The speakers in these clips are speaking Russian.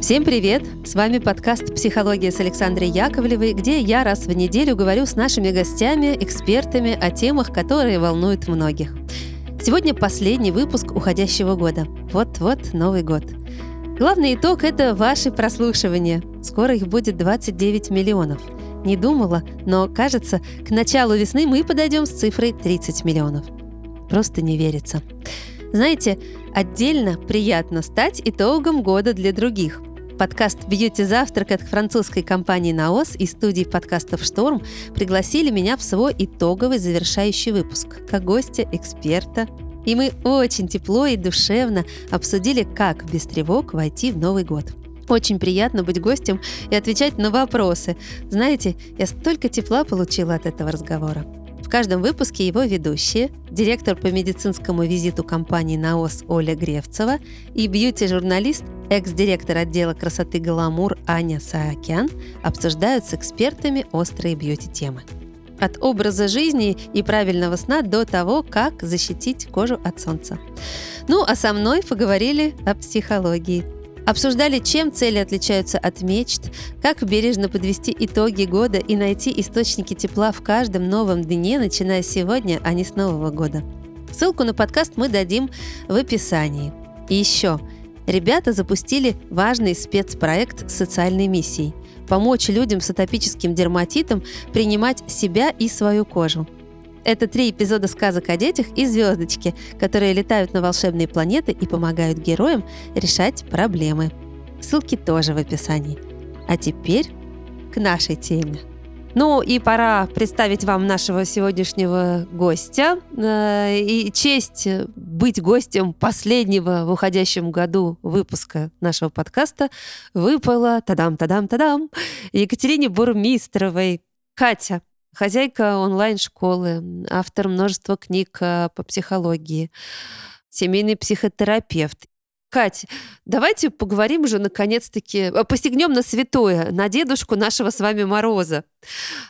Всем привет! С вами подкаст «Психология» с Александрой Яковлевой, где я раз в неделю говорю с нашими гостями, экспертами о темах, которые волнуют многих. Сегодня последний выпуск уходящего года. Вот-вот Новый год. Главный итог – это ваши прослушивания. Скоро их будет 29 миллионов. Не думала, но кажется, к началу весны мы подойдем с цифрой 30 миллионов. Просто не верится. Знаете, отдельно приятно стать итогом года для других – подкаст «Бьюти Завтрак» от французской компании «Наос» и студии подкастов «Шторм» пригласили меня в свой итоговый завершающий выпуск как гостя, эксперта. И мы очень тепло и душевно обсудили, как без тревог войти в Новый год. Очень приятно быть гостем и отвечать на вопросы. Знаете, я столько тепла получила от этого разговора. В каждом выпуске его ведущие, директор по медицинскому визиту компании «Наос» Оля Гревцева и бьюти-журналист, экс-директор отдела красоты «Гламур» Аня Саакян обсуждают с экспертами острые бьюти-темы. От образа жизни и правильного сна до того, как защитить кожу от солнца. Ну, а со мной поговорили о психологии – Обсуждали, чем цели отличаются от мечт, как бережно подвести итоги года и найти источники тепла в каждом новом дне, начиная с сегодня, а не с Нового года. Ссылку на подкаст мы дадим в описании. И еще, ребята запустили важный спецпроект с социальной миссией – помочь людям с атопическим дерматитом принимать себя и свою кожу – это три эпизода сказок о детях и звездочки, которые летают на волшебные планеты и помогают героям решать проблемы. Ссылки тоже в описании. А теперь к нашей теме. Ну и пора представить вам нашего сегодняшнего гостя. Э, и честь быть гостем последнего в уходящем году выпуска нашего подкаста выпала, тадам-тадам-тадам, Екатерине Бурмистровой. Катя, Хозяйка онлайн-школы, автор множества книг э, по психологии, семейный психотерапевт Кать, давайте поговорим уже наконец-таки, э, постигнем на святое, на дедушку нашего с вами Мороза.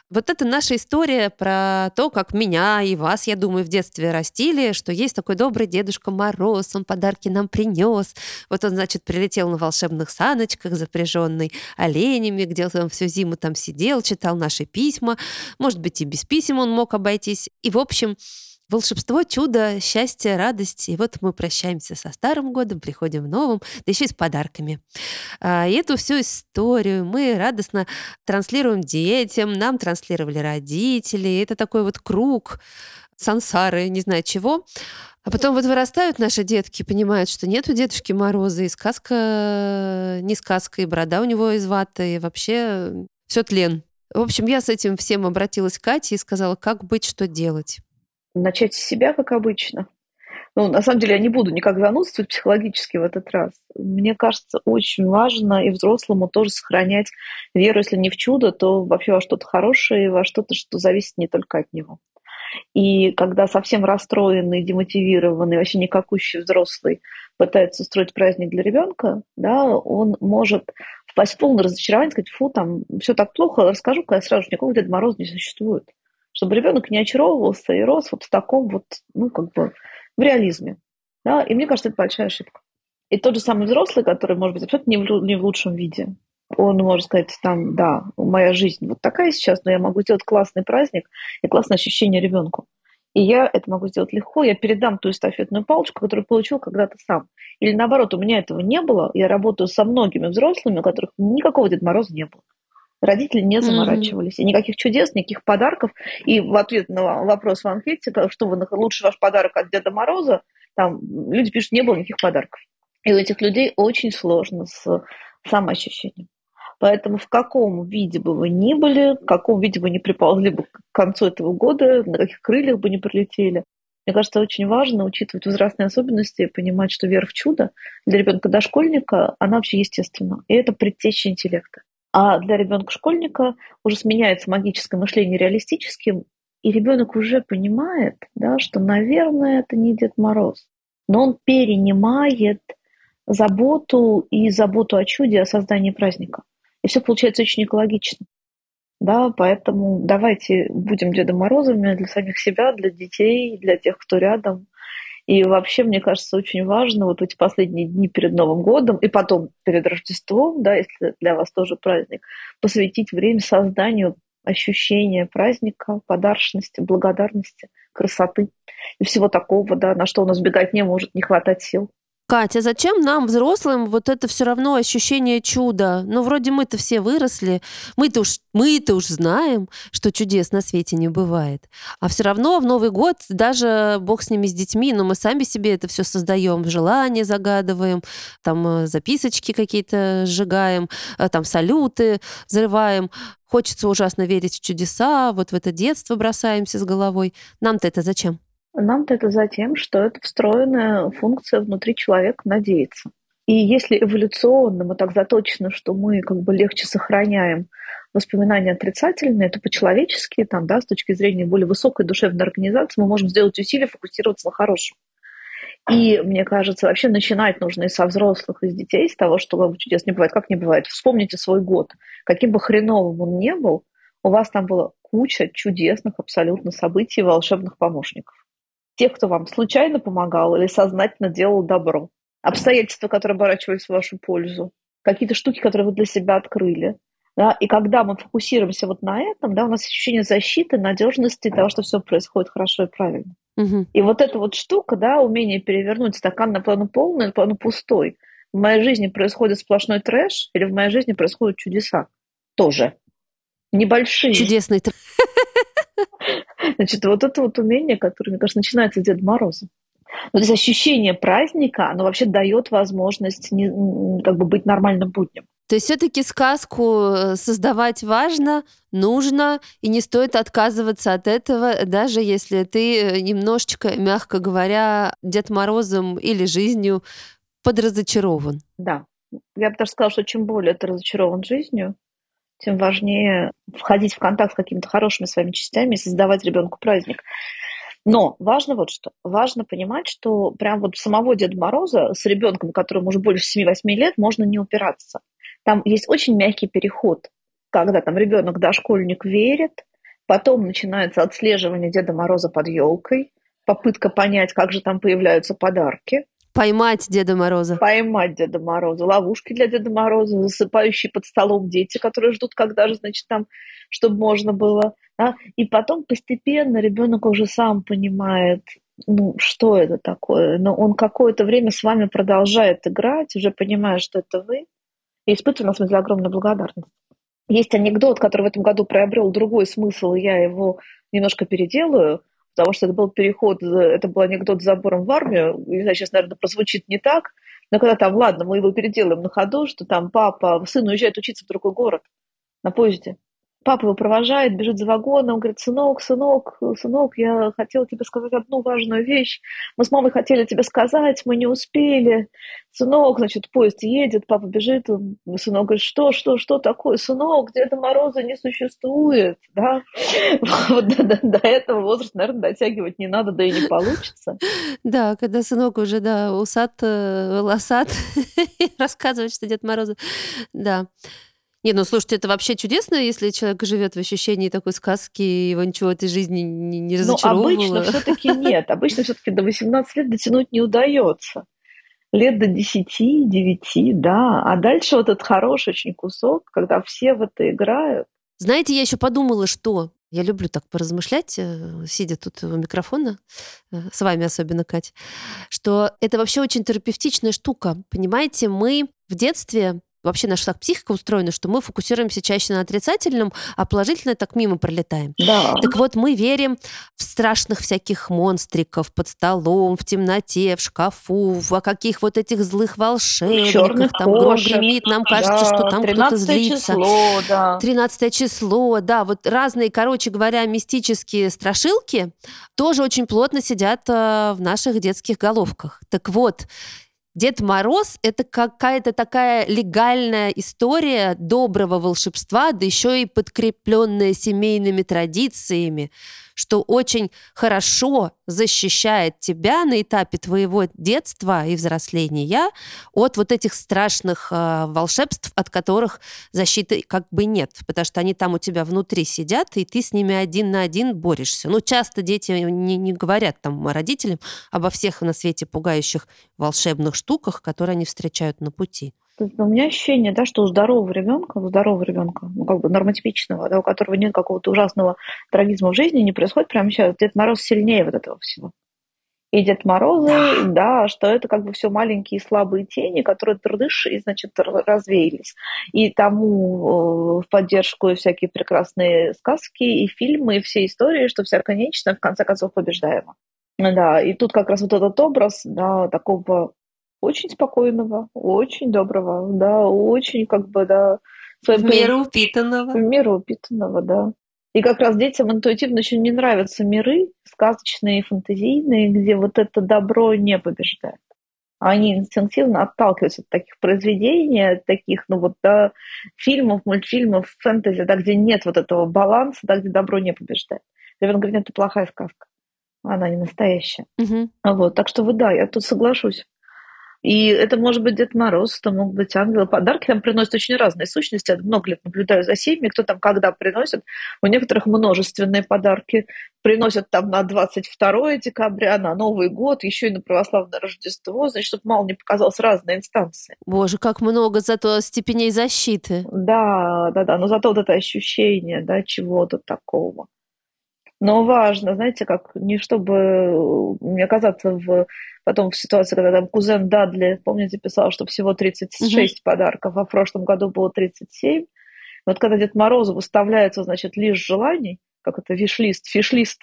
Вот это наша история про то, как меня и вас, я думаю, в детстве растили, что есть такой добрый дедушка Мороз, он подарки нам принес. Вот он, значит, прилетел на волшебных саночках, запряженный оленями, где он всю зиму там сидел, читал наши письма. Может быть, и без писем он мог обойтись. И, в общем, волшебство, чудо, счастье, радость. И вот мы прощаемся со Старым годом, приходим в Новым, да еще и с подарками. А, и эту всю историю мы радостно транслируем детям, нам транслировали родители. Это такой вот круг сансары, не знаю чего. А потом вот вырастают наши детки, понимают, что нету Дедушки Мороза, и сказка не сказка, и борода у него из ваты, и вообще все тлен. В общем, я с этим всем обратилась к Кате и сказала, как быть, что делать начать с себя, как обычно. Ну, на самом деле, я не буду никак занудствовать психологически в этот раз. Мне кажется, очень важно и взрослому тоже сохранять веру, если не в чудо, то вообще во что-то хорошее, во что-то, что зависит не только от него. И когда совсем расстроенный, демотивированный, вообще никакущий взрослый пытается устроить праздник для ребенка, да, он может впасть в полное разочарование, сказать, фу, там все так плохо, расскажу-ка я сразу, никакого Деда Мороза не существует чтобы ребенок не очаровывался и рос вот в таком вот, ну, как бы, в реализме. Да? И мне кажется, это большая ошибка. И тот же самый взрослый, который, может быть, абсолютно не в, не в лучшем виде, он может сказать, там, да, моя жизнь вот такая сейчас, но я могу сделать классный праздник и классное ощущение ребенку. И я это могу сделать легко, я передам ту эстафетную палочку, которую получил когда-то сам. Или наоборот, у меня этого не было, я работаю со многими взрослыми, у которых никакого Деда Мороза не было. Родители не заморачивались. Mm-hmm. И никаких чудес, никаких подарков. И в ответ на вопрос в анкете, что вы лучше ваш подарок от Деда Мороза, там люди пишут, не было никаких подарков. И у этих людей очень сложно с самоощущением. Поэтому в каком виде бы вы ни были, в каком виде вы не приползли бы к концу этого года, на каких крыльях бы не прилетели, мне кажется, очень важно учитывать возрастные особенности и понимать, что вера в чудо для ребенка-дошкольника, она вообще естественна. И это предтеча интеллекта. А для ребенка-школьника уже сменяется магическое мышление реалистическим, и ребенок уже понимает, да, что, наверное, это не Дед Мороз. Но он перенимает заботу и заботу о чуде, о создании праздника. И все получается очень экологично. Да, поэтому давайте будем Дедом Морозами для самих себя, для детей, для тех, кто рядом. И вообще, мне кажется, очень важно вот эти последние дни перед Новым годом и потом перед Рождеством, да, если для вас тоже праздник, посвятить время созданию ощущения праздника, подарочности, благодарности, красоты и всего такого, да, на что у нас бегать не может не хватать сил. Катя, зачем нам, взрослым, вот это все равно ощущение чуда? Ну, вроде мы-то все выросли, мы-то уж, мы-то уж знаем, что чудес на свете не бывает. А все равно в Новый год, даже бог с ними, с детьми, но мы сами себе это все создаем, желания загадываем, там э, записочки какие-то сжигаем, э, там салюты взрываем. Хочется ужасно верить в чудеса, вот в это детство бросаемся с головой. Нам-то это зачем? Нам-то это за тем, что это встроенная функция внутри человека надеяться. И если эволюционно мы так заточены, что мы как бы легче сохраняем воспоминания отрицательные, то по-человечески, там, да, с точки зрения более высокой душевной организации, мы можем сделать усилия фокусироваться на хорошем. И мне кажется, вообще начинать нужно и со взрослых, и с детей, с того, что чудес не бывает, как не бывает. Вспомните свой год. Каким бы хреновым он ни был, у вас там была куча чудесных абсолютно событий, волшебных помощников тех, кто вам случайно помогал или сознательно делал добро, обстоятельства, которые оборачивались в вашу пользу, какие-то штуки, которые вы для себя открыли. Да? И когда мы фокусируемся вот на этом, да, у нас ощущение защиты, надежности того, что все происходит хорошо и правильно. Угу. И вот эта вот штука, да, умение перевернуть стакан на плану полный, на плану пустой. В моей жизни происходит сплошной трэш, или в моей жизни происходят чудеса тоже. Небольшие. Чудесный трэш. Значит, вот это вот умение, которое, мне кажется, начинается с Деда Мороза. Ну, то есть ощущение праздника, оно вообще дает возможность не, как бы быть нормальным буднем. То есть все-таки сказку э, создавать важно, нужно, и не стоит отказываться от этого, даже если ты э, немножечко, мягко говоря, Дед Морозом или жизнью подразочарован. Да. Я бы даже сказала, что чем более ты разочарован жизнью, тем важнее входить в контакт с какими-то хорошими своими частями и создавать ребенку праздник. Но важно вот что. Важно понимать, что прям вот самого Деда Мороза с ребенком, которому уже больше 7-8 лет, можно не упираться. Там есть очень мягкий переход, когда там ребенок, дошкольник верит, потом начинается отслеживание Деда Мороза под елкой, попытка понять, как же там появляются подарки. Поймать Деда Мороза. Поймать Деда Мороза. Ловушки для Деда Мороза, засыпающие под столом дети, которые ждут, когда же, значит, там, чтобы можно было. Да? И потом постепенно ребенок уже сам понимает, ну, что это такое. Но он какое-то время с вами продолжает играть, уже понимая, что это вы, и испытывая, на самом деле, огромную благодарность. Есть анекдот, который в этом году приобрел другой смысл, и я его немножко переделаю потому что это был переход, это был анекдот с забором в армию, не знаю, сейчас, наверное, прозвучит не так, но когда там, ладно, мы его переделаем на ходу, что там папа, сын уезжает учиться в другой город на поезде, Папа его провожает, бежит за вагоном, говорит, сынок, сынок, сынок, я хотела тебе сказать одну важную вещь. Мы с мамой хотели тебе сказать, мы не успели. Сынок, значит, поезд едет, папа бежит, сынок говорит, что, что, что такое? Сынок, Деда Мороза не существует, да? Вот до, до, до этого возраста, наверное, дотягивать не надо, да и не получится. Да, когда сынок уже, да, усат, э, волосат, рассказывает, что Дед Мороза, да. Не, ну слушайте, это вообще чудесно, если человек живет в ощущении такой сказки, и его ничего в этой жизни не, не разочаровывало. Ну, обычно все-таки нет. Обычно все-таки до 18 лет дотянуть не удается. Лет до 10, 9, да. А дальше вот этот хороший очень кусок, когда все в это играют. Знаете, я еще подумала, что я люблю так поразмышлять, э, сидя тут у микрофона, э, с вами особенно, Кать, что это вообще очень терапевтичная штука. Понимаете, мы в детстве вообще наша так психика устроена, что мы фокусируемся чаще на отрицательном, а положительное так мимо пролетаем. Да. Так вот, мы верим в страшных всяких монстриков под столом, в темноте, в шкафу, в каких вот этих злых волшебниках, там гром гремит, нам кажется, да, что там кто-то злится. Число, да. 13 число, да, вот разные, короче говоря, мистические страшилки тоже очень плотно сидят э, в наших детских головках. Так вот, Дед Мороз — это какая-то такая легальная история доброго волшебства, да еще и подкрепленная семейными традициями, что очень хорошо защищает тебя на этапе твоего детства и взросления от вот этих страшных э, волшебств, от которых защиты как бы нет, потому что они там у тебя внутри сидят, и ты с ними один на один борешься. Ну, часто дети не, не говорят там родителям обо всех на свете пугающих волшебных штуках, которые они встречают на пути. У меня ощущение, да, что у здорового ребенка, у здорового ребенка, ну, как бы нормотипичного, да, у которого нет какого-то ужасного трагизма в жизни, не происходит прямо сейчас. Дед Мороз сильнее вот этого всего. И Дед Морозы, да, что это как бы все маленькие слабые тени, которые трудыш и, значит, развеялись. И тому в поддержку всякие прекрасные сказки и фильмы, и все истории, что вся конечная в конце концов побеждаема. Да, и тут как раз вот этот образ, да, такого очень спокойного, очень доброго, да, очень как бы, да... В меру упитанного. В меру упитанного, да. И как раз детям интуитивно очень не нравятся миры сказочные, фантазийные, где вот это добро не побеждает. Они инстинктивно отталкиваются от таких произведений, от таких, ну вот, да, фильмов, мультфильмов, фэнтези, да, где нет вот этого баланса, да, где добро не побеждает. Ребенок говорит, это плохая сказка, она не настоящая. Угу. Вот, так что вы, да, я тут соглашусь. И это может быть Дед Мороз, это могут быть ангелы. Подарки там приносят очень разные сущности. Я много лет наблюдаю за семьями, кто там когда приносит. У некоторых множественные подарки приносят там на 22 декабря, на Новый год, еще и на православное Рождество, значит, чтобы мало не показалось разные инстанции. Боже, как много зато степеней защиты. Да, да, да, но зато вот это ощущение, да, чего-то такого. Но важно, знаете, как не чтобы не оказаться в потом в ситуации, когда там кузен Дадли, помните, писал, что всего 36 угу. подарков, а в прошлом году было 37. Вот когда Дед Морозу выставляется, значит, лишь желаний, как это виш-лист, фиш-лист,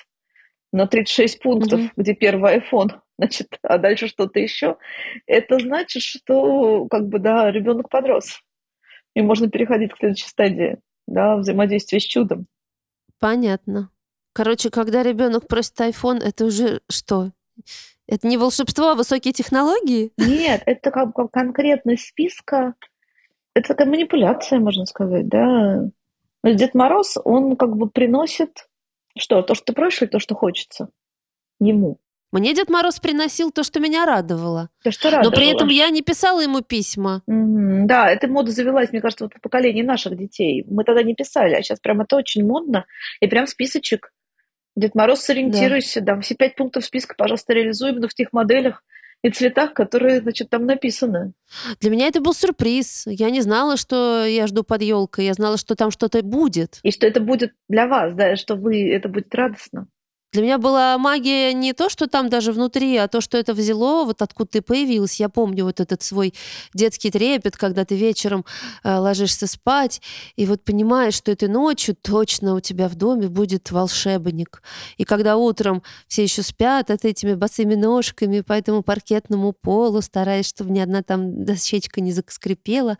на 36 пунктов, угу. где первый iPhone, значит, а дальше что-то еще, это значит, что как бы, да, ребенок подрос. И можно переходить к следующей стадии, да, взаимодействия с чудом. Понятно. Короче, когда ребенок просит iPhone, это уже что? Это не волшебство, а высокие технологии? Нет, это как бы конкретность списка. Это такая манипуляция, можно сказать, да. Но Дед Мороз, он как бы приносит что? То, что ты просишь, или то, что хочется ему. Мне Дед Мороз приносил то, что меня радовало. То, что радовало. Но при этом я не писала ему письма. Mm-hmm. Да, эта мода завелась, мне кажется, вот в поколении наших детей. Мы тогда не писали, а сейчас прям это очень модно. И прям списочек Дед Мороз, сориентируйся, да. да. Все пять пунктов списка, пожалуйста, реализуй именно в тех моделях и цветах, которые, значит, там написаны. Для меня это был сюрприз. Я не знала, что я жду под елкой. Я знала, что там что-то будет. И что это будет для вас, да, что вы, это будет радостно. Для меня была магия не то, что там даже внутри, а то, что это взяло, вот откуда ты появилась. Я помню вот этот свой детский трепет, когда ты вечером э, ложишься спать, и вот понимаешь, что этой ночью точно у тебя в доме будет волшебник. И когда утром все еще спят, а ты этими босыми ножками по этому паркетному полу стараешься, чтобы ни одна там дощечка не заскрипела,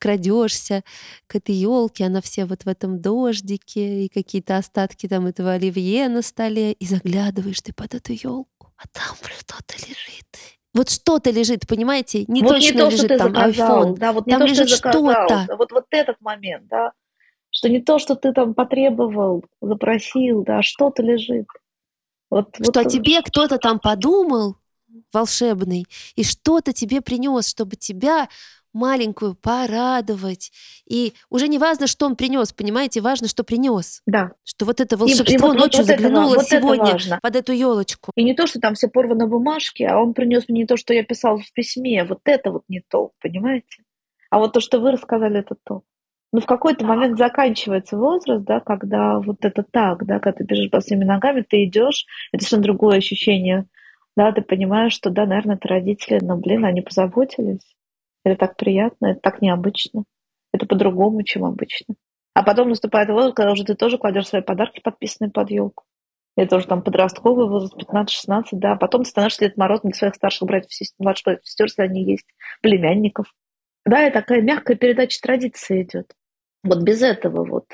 крадешься к этой елке, она все вот в этом дождике, и какие-то остатки там этого оливье на столе, и заглядываешь ты под эту елку, а там что-то лежит. Вот что-то лежит, понимаете? Не вот точно не то, лежит там заказал, iPhone. Да, вот не там то, лежит что-то. Вот, вот этот момент, да. Что не то, что ты там потребовал, запросил, да, а что-то лежит. Вот, что вот, о тебе кто-то там подумал, волшебный, и что-то тебе принес, чтобы тебя маленькую порадовать. И уже не важно, что он принес, понимаете, важно, что принес. Да. Что вот это волшебство и, и вот, ночью вот заглянуло это, сегодня это под эту елочку. И не то, что там все порвано бумажки, а он принес мне не то, что я писал в письме. Вот это вот не то, понимаете? А вот то, что вы рассказали, это то. Но в какой-то момент заканчивается возраст, да, когда вот это так, да, когда ты бежишь босыми ногами, ты идешь, это совершенно другое ощущение. Да, ты понимаешь, что, да, наверное, это родители, но, блин, они позаботились. Это так приятно, это так необычно. Это по-другому, чем обычно. А потом наступает возраст, когда уже ты тоже кладешь свои подарки, подписанные под елку. Это уже там подростковый возраст, 15-16, да. Потом ты становишься Дед Мороз для своих старших братьев, младших сестер, если они есть, племянников. Да, и такая мягкая передача традиции идет. Вот без этого вот.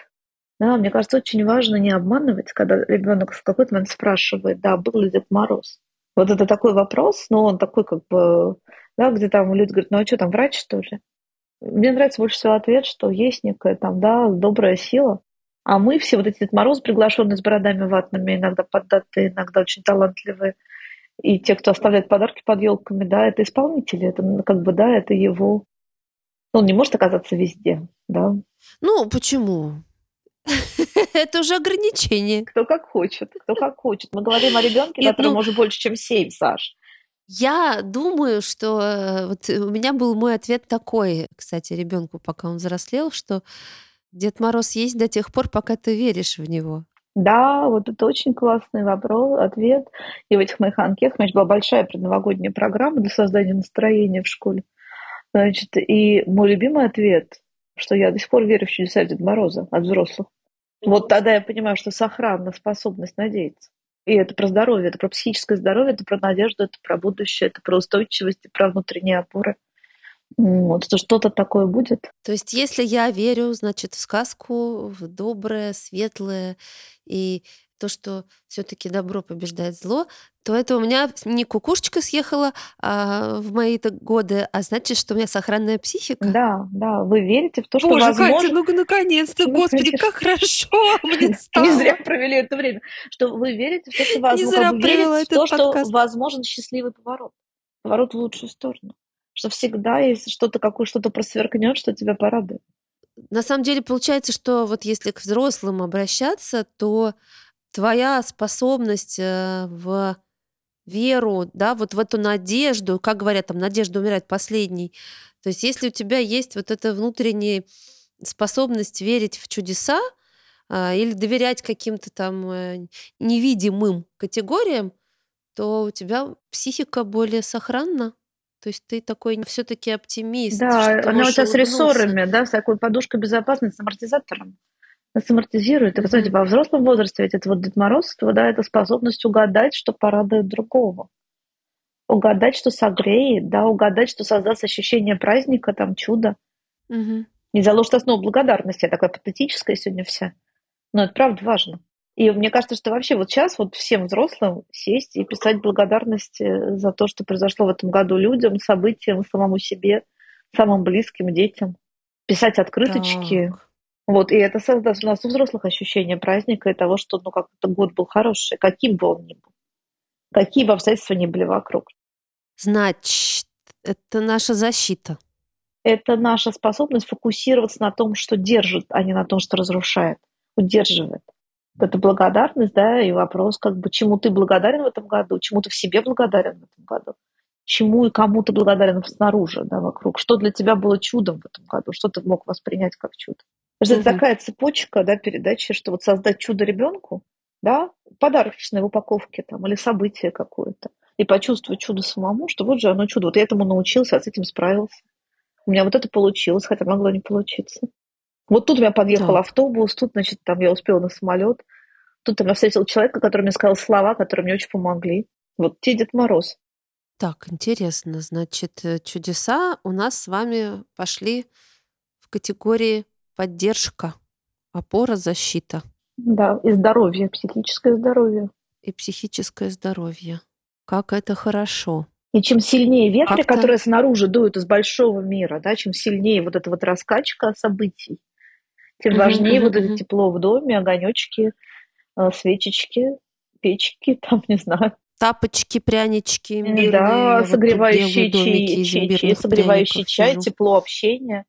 Да, мне кажется, очень важно не обманывать, когда ребенок в какой-то момент спрашивает, да, был ли Дед Мороз. Вот это такой вопрос, но он такой как бы да, где там люди говорят, ну а что там, врач, что ли? Мне нравится больше всего ответ, что есть некая там, да, добрая сила, А мы все вот эти Дед Мороз, приглашенные с бородами ватными, иногда поддатые, иногда очень талантливые, и те, кто оставляет подарки под елками, да, это исполнители, это как бы, да, это его... Он не может оказаться везде, да. Ну, почему? Это уже ограничение. Кто как хочет, кто как хочет. Мы говорим о ребенке, которому ну, уже больше, чем семь, Саш. Я думаю, что э, вот у меня был мой ответ такой, кстати, ребенку, пока он взрослел, что Дед Мороз есть до тех пор, пока ты веришь в него. Да, вот это очень классный вопрос, ответ. И в этих моих анкетах, значит, была большая предновогодняя программа для создания настроения в школе. Значит, и мой любимый ответ, что я до сих пор верю в чудеса Деда Мороза от взрослых. Вот тогда я понимаю, что сохранна способность надеяться. И это про здоровье, это про психическое здоровье, это про надежду, это про будущее, это про устойчивость, про внутренние опоры. Вот, что что-то такое будет. То есть, если я верю, значит, в сказку, в доброе, светлое, и то, что все-таки добро побеждает зло, то это у меня не кукушечка съехала а, в мои годы, а значит, что у меня сохранная психика. Да, да, вы верите в то, что Боже, возможно... Катя, ну наконец-то, господи, как хорошо мне стало. Не зря провели это время. Что вы верите в то, что возможно, вы верите в то, что возможен счастливый поворот. Поворот в лучшую сторону. Что всегда есть что-то, какое что-то просверкнет, что тебя порадует. На самом деле получается, что вот если к взрослым обращаться, то твоя способность э, в веру, да, вот в эту надежду, как говорят, там, надежда умирает последней. То есть если у тебя есть вот эта внутренняя способность верить в чудеса а, или доверять каким-то там э, невидимым категориям, то у тебя психика более сохранна. То есть ты такой все-таки оптимист. Да, она у тебя с рессорами, да, с такой подушкой безопасности, с амортизатором самортизирует. И, кстати, во взрослом возрасте ведь это вот Дед Мороз, да, это способность угадать, что порадует другого. Угадать, что согреет, да, угадать, что создаст ощущение праздника, там, чуда. Угу. Не заложит основу благодарности. Я такая патетическая сегодня вся. Но это правда важно. И мне кажется, что вообще вот сейчас вот всем взрослым сесть и писать благодарность э, за то, что произошло в этом году людям, событиям, самому себе, самым близким детям. Писать открыточки, так. Вот, и это создаст у нас у взрослых ощущение праздника и того, что ну, как то год был хороший, каким бы он ни был, какие бы обстоятельства ни были вокруг. Значит, это наша защита. Это наша способность фокусироваться на том, что держит, а не на том, что разрушает, удерживает. Это благодарность, да, и вопрос, как бы, чему ты благодарен в этом году, чему ты в себе благодарен в этом году, чему и кому ты благодарен снаружи, да, вокруг, что для тебя было чудом в этом году, что ты мог воспринять как чудо. Потому что это такая цепочка да, передачи, что вот создать чудо ребенку, да, подарочной в упаковке там, или событие какое-то, и почувствовать чудо самому, что вот же оно чудо. Вот я этому научился, а с этим справился. У меня вот это получилось, хотя могло не получиться. Вот тут у меня подъехал да. автобус, тут, значит, там я успела на самолет. Тут я встретил человека, который мне сказал слова, которые мне очень помогли. Вот те Дед Мороз. Так, интересно. Значит, э, чудеса у нас с вами пошли в категории поддержка, опора, защита. Да, и здоровье, психическое здоровье. И психическое здоровье. Как это хорошо. И чем сильнее ветры, которые снаружи дуют из большого мира, да, чем сильнее вот эта вот раскачка событий, тем важнее вот это тепло в доме, огонечки, э, свечечки, печки, там, не знаю. Тапочки, прянички, мирные, да, согревающие чай, согревающий чай, тепло общения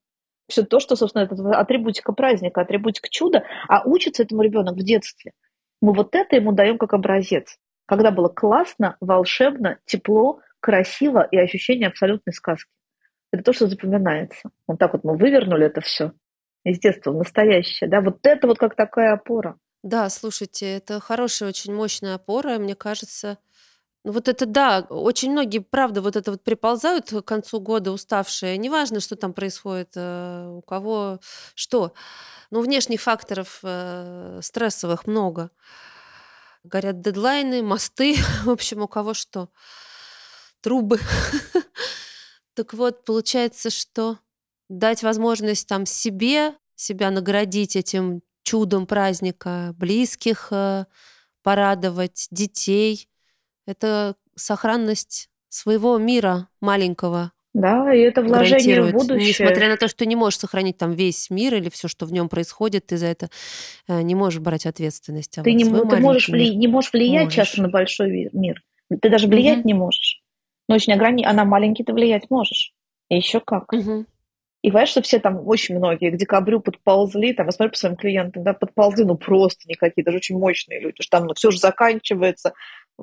все то, что, собственно, это атрибутика праздника, атрибутика чуда, а учится этому ребенок в детстве. Мы вот это ему даем как образец. Когда было классно, волшебно, тепло, красиво и ощущение абсолютной сказки. Это то, что запоминается. Вот так вот мы вывернули это все из детства, настоящее. Да? Вот это вот как такая опора. Да, слушайте, это хорошая, очень мощная опора, мне кажется, ну вот это да, очень многие, правда, вот это вот приползают к концу года уставшие. Неважно, что там происходит, э, у кого что. Но внешних факторов э, стрессовых много. Горят дедлайны, мосты, в общем, у кого что. Трубы. Так вот, получается, что дать возможность там себе, себя наградить этим чудом праздника, близких э, порадовать, детей – это сохранность своего мира маленького, Да, и это вложение в будущее. несмотря на то, что ты не можешь сохранить там весь мир или все, что в нем происходит, ты за это э, не можешь брать ответственность. А Ты, вот не, ты можешь, вли- не можешь влиять можешь. часто на большой мир. Ты даже влиять Мгм. не можешь. Но очень ограни... А на маленький ты влиять можешь. И еще как. Мгм. И понимаешь, что все там, очень многие, к декабрю подползли, там, я смотрю по своим клиентам, да, подползли, ну, просто никакие, даже очень мощные люди, что там ну, все же заканчивается,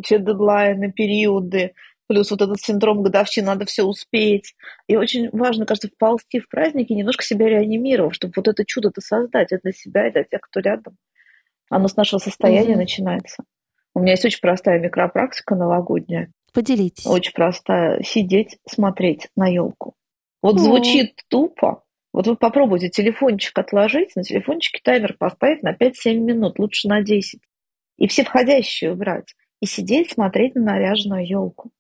все дедлайны, периоды, плюс вот этот синдром годовщины, надо все успеть. И очень важно, кажется, вползти в праздники, немножко себя реанимировав, чтобы вот это чудо-то создать, это для себя и для тех, кто рядом. Оно с нашего состояния Мгм. начинается. У меня есть очень простая микропрактика новогодняя, Поделитесь. очень простая. Сидеть, смотреть на елку. Вот О. звучит тупо. Вот вы попробуйте телефончик отложить, на телефончике таймер поставить на 5-7 минут, лучше на 10. И все входящие убрать. И сидеть, смотреть на наряженную елку.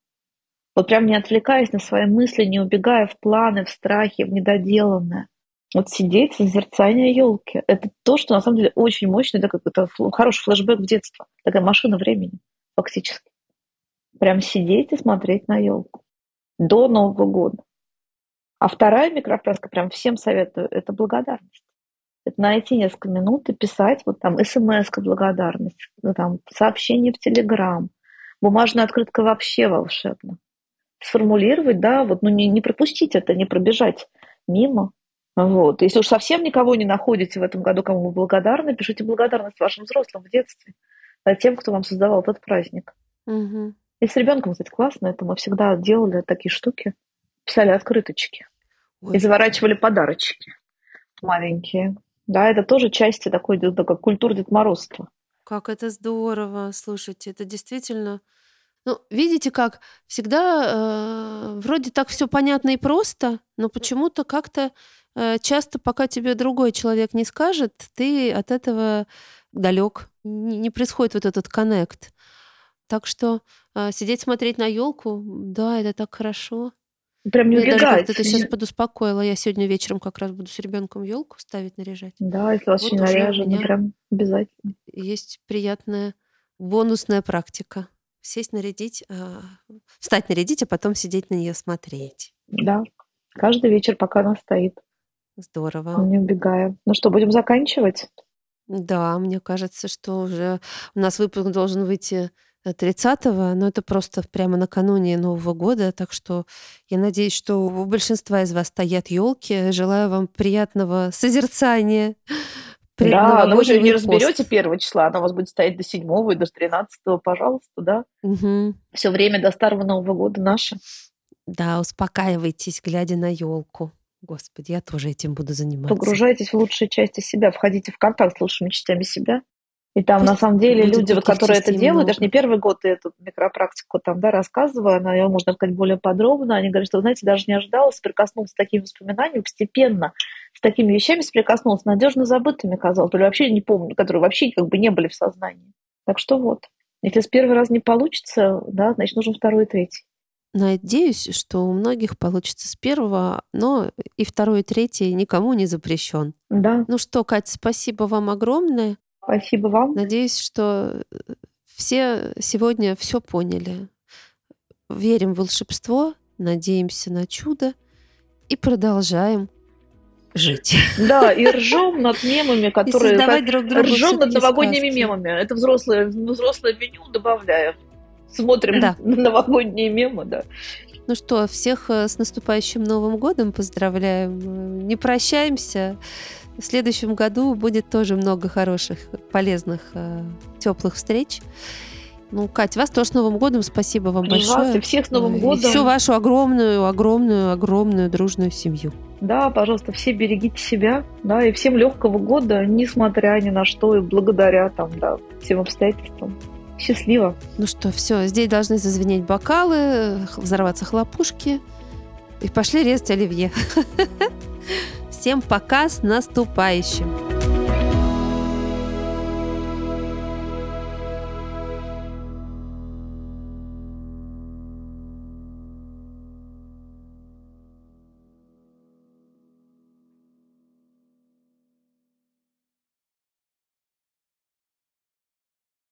Вот прям не отвлекаясь на свои мысли, не убегая в планы, в страхи, в недоделанное. Вот сидеть, созерцание елки. Это то, что на самом деле очень мощно, это как это фл- хороший флешбэк в детство. Такая машина времени, фактически. Прям сидеть и смотреть на елку. До Нового года. А вторая микропрактика, прям всем советую, это благодарность. Это найти несколько минут и писать вот там смс благодарность, ну, там сообщение в Телеграм, бумажная открытка вообще волшебно. Сформулировать, да, вот, ну не, не пропустить это, не пробежать мимо. Вот. Если уж совсем никого не находите в этом году, кому вы благодарны, пишите благодарность вашим взрослым в детстве, а тем, кто вам создавал этот праздник. Мгм. И с ребенком, кстати, классно, это мы всегда делали такие штуки, писали открыточки Ой, и заворачивали подарочки маленькие. Да, это тоже часть такой, да, такой культуры Дед Морозства. Как это здорово, слушайте, это действительно... Ну, видите, как всегда э, вроде так все понятно и просто, но почему-то как-то э, часто, пока тебе другой человек не скажет, ты от этого далек. Не, не происходит вот этот коннект. Так что э, сидеть смотреть на елку, да, это так хорошо. Прям не Мне даже убегать. как-то ты сейчас подуспокоила. Я сегодня вечером как раз буду с ребенком елку ставить, наряжать. Да, если вас Вот очень уже у наряжено, меня прям обязательно. есть приятная бонусная практика. Сесть, нарядить, а, встать, нарядить, а потом сидеть на нее смотреть. Да, каждый вечер, пока она стоит, Здорово. не убегая. Ну что, будем заканчивать? Да, мне кажется, что уже у нас выпуск должен выйти 30-го, но это просто прямо накануне Нового года, так что я надеюсь, что у большинства из вас стоят елки. Желаю вам приятного созерцания. Да, но вы же не пост. разберете первого числа, она у вас будет стоять до 7 и до 13, пожалуйста, да. Мгм. Все время до Старого Нового года наше. Да, успокаивайтесь, глядя на елку. Господи, я тоже этим буду заниматься. Погружайтесь в лучшие части себя, входите в контакт с лучшими частями себя. И там, на Пусть самом деле, люди, вот, которые это делают, даже не первый год я эту микропрактику там, да, рассказываю, она, ее можно сказать более подробно, они говорят, что, вы знаете, даже не ожидала соприкоснуться с такими воспоминаниями, постепенно с такими вещами соприкоснулась, надежно забытыми, казалось, или вообще не помню, которые вообще как бы не были в сознании. Так что вот, если с первый раз не получится, да, значит, нужен второй и третий. Надеюсь, что у многих получится с первого, но и второй, и третий никому не запрещен. Да, Ну что, Катя, спасибо вам огромное. Спасибо вам. Надеюсь, что э, все сегодня все поняли. Верим в волшебство, надеемся на чудо и продолжаем жить. Да, и ржем над мемами, И которые... создавать друг другу Ржем над новогодними сказки. мемами. Это взрослое, взрослое меню добавляем. Смотрим Да. на новогодние мемы, да. Ну что, всех э, с наступающим Новым годом поздравляем. Э, Не прощаемся. В следующем году будет тоже много хороших, полезных, теплых встреч. Ну, Кать, вас тоже с Новым годом. Спасибо вам И вас, большое. и всех с Новым И годом. всю вашу огромную, огромную, огромную дружную семью. Да, пожалуйста, все берегите себя, да, и всем легкого года, несмотря ни на что, и благодаря там, да, всем обстоятельствам. Счастливо. Ну что, все, здесь должны зазвенеть бокалы, взорваться хлопушки. И пошли резать оливье. Всем пока, с наступающим!